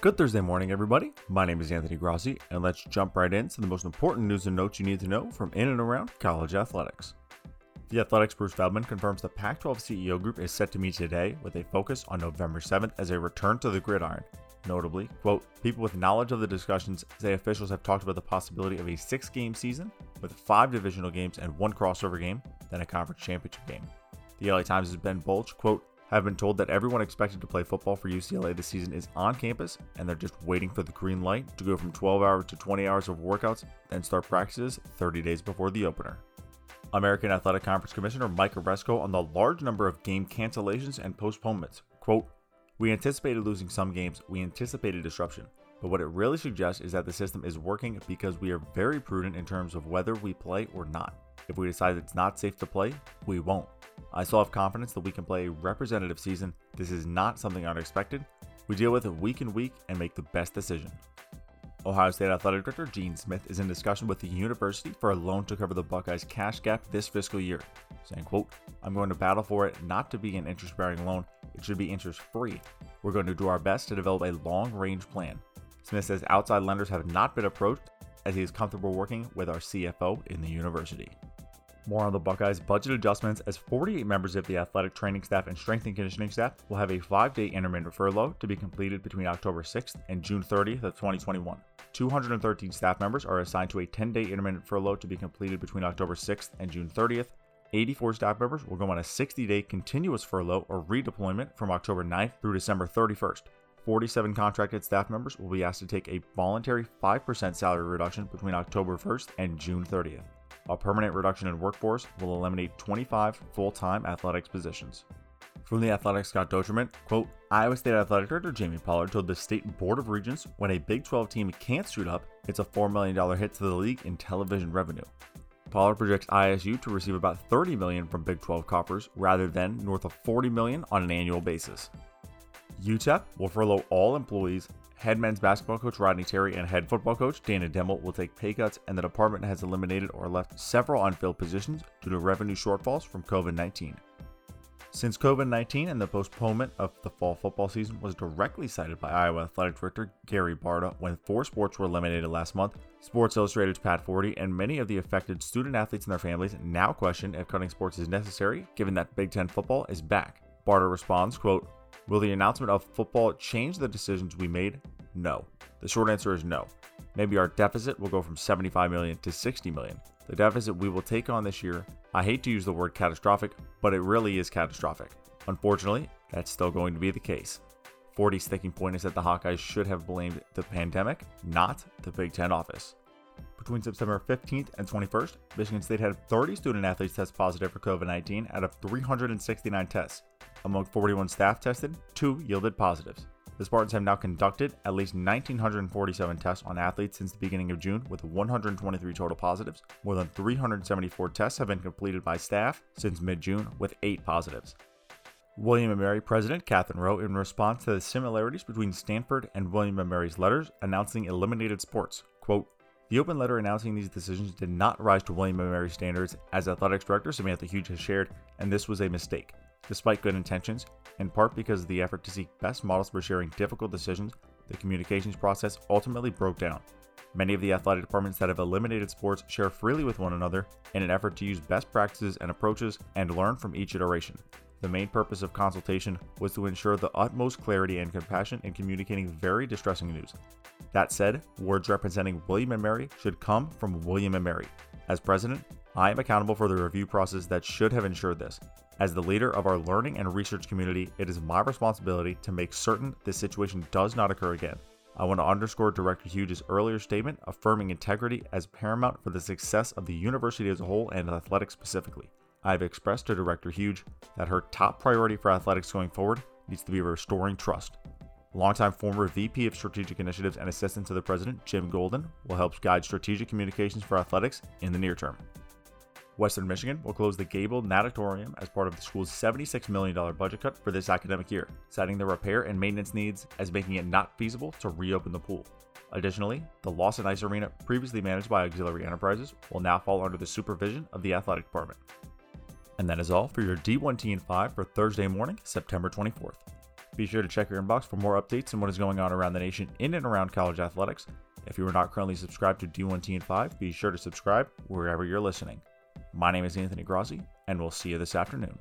Good Thursday morning, everybody. My name is Anthony Grossi, and let's jump right into the most important news and notes you need to know from in and around college athletics. The Athletic's Bruce Feldman confirms the Pac 12 CEO group is set to meet today with a focus on November 7th as a return to the gridiron. Notably, quote, people with knowledge of the discussions say officials have talked about the possibility of a six game season with five divisional games and one crossover game, then a conference championship game. The LA Times' has Ben Bolch, quote, have been told that everyone expected to play football for UCLA this season is on campus and they're just waiting for the green light to go from 12 hours to 20 hours of workouts and start practices 30 days before the opener. American Athletic Conference Commissioner Mike Aresco on the large number of game cancellations and postponements. Quote, We anticipated losing some games, we anticipated disruption, but what it really suggests is that the system is working because we are very prudent in terms of whether we play or not. If we decide it's not safe to play, we won't. I still have confidence that we can play a representative season. This is not something unexpected. We deal with it week in week and make the best decision. Ohio State Athletic Director Gene Smith is in discussion with the university for a loan to cover the Buckeyes' cash gap this fiscal year, saying, quote, I'm going to battle for it not to be an interest-bearing loan. It should be interest-free. We're going to do our best to develop a long-range plan. Smith says outside lenders have not been approached as he is comfortable working with our CFO in the university. More on the Buckeyes' budget adjustments as 48 members of the athletic training staff and strength and conditioning staff will have a five day intermittent furlough to be completed between October 6th and June 30th of 2021. 213 staff members are assigned to a 10 day intermittent furlough to be completed between October 6th and June 30th. 84 staff members will go on a 60 day continuous furlough or redeployment from October 9th through December 31st. 47 contracted staff members will be asked to take a voluntary 5% salary reduction between October 1st and June 30th. A permanent reduction in workforce will eliminate 25 full time athletics positions. From the Athletic's Scott Dochterman, quote, Iowa State Athletic Director Jamie Pollard told the State Board of Regents when a Big 12 team can't suit up, it's a $4 million hit to the league in television revenue. Pollard projects ISU to receive about 30 million from Big 12 coffers rather than north of 40 million on an annual basis. UTEP will furlough all employees Head men's basketball coach Rodney Terry and head football coach Dana Dimel will take pay cuts, and the department has eliminated or left several unfilled positions due to revenue shortfalls from COVID 19. Since COVID 19 and the postponement of the fall football season was directly cited by Iowa Athletic Director Gary Barta when four sports were eliminated last month, Sports Illustrated's Pat Forde and many of the affected student athletes and their families now question if cutting sports is necessary given that Big Ten football is back. Barta responds, quote, Will the announcement of football change the decisions we made? No. The short answer is no. Maybe our deficit will go from 75 million to 60 million. The deficit we will take on this year, I hate to use the word catastrophic, but it really is catastrophic. Unfortunately, that's still going to be the case. Forde's sticking point is that the Hawkeyes should have blamed the pandemic, not the Big Ten office. Between September 15th and 21st, Michigan State had 30 student athletes test positive for COVID 19 out of 369 tests. Among 41 staff tested, two yielded positives. The Spartans have now conducted at least 1,947 tests on athletes since the beginning of June, with 123 total positives. More than 374 tests have been completed by staff since mid June, with 8 positives. William & Mary President Katherine Rowe, in response to the similarities between Stanford and William & Mary's letters announcing eliminated sports, quote, the open letter announcing these decisions did not rise to William & Mary standards, as athletics director Samantha Huge has shared, and this was a mistake. Despite good intentions, in part because of the effort to seek best models for sharing difficult decisions, the communications process ultimately broke down. Many of the athletic departments that have eliminated sports share freely with one another in an effort to use best practices and approaches and learn from each iteration. The main purpose of consultation was to ensure the utmost clarity and compassion in communicating very distressing news. That said, words representing William & Mary should come from William & Mary. As president, I am accountable for the review process that should have ensured this. As the leader of our learning and research community, it is my responsibility to make certain this situation does not occur again. I want to underscore Director Huge's earlier statement affirming integrity as paramount for the success of the university as a whole and athletics specifically. I have expressed to Director Huge that her top priority for athletics going forward needs to be restoring trust. Longtime former VP of Strategic Initiatives and Assistant to the President, Jim Golden, will help guide strategic communications for athletics in the near term. Western Michigan will close the Gabel Natatorium as part of the school's $76 million budget cut for this academic year, citing the repair and maintenance needs as making it not feasible to reopen the pool. Additionally, the Lawson Ice Arena, previously managed by Auxiliary Enterprises, will now fall under the supervision of the athletic department. And that is all for your D1T and 5 for Thursday morning, September 24th. Be sure to check your inbox for more updates on what is going on around the nation in and around college athletics. If you are not currently subscribed to D1T and 5, be sure to subscribe wherever you're listening. My name is Anthony Grossi, and we'll see you this afternoon.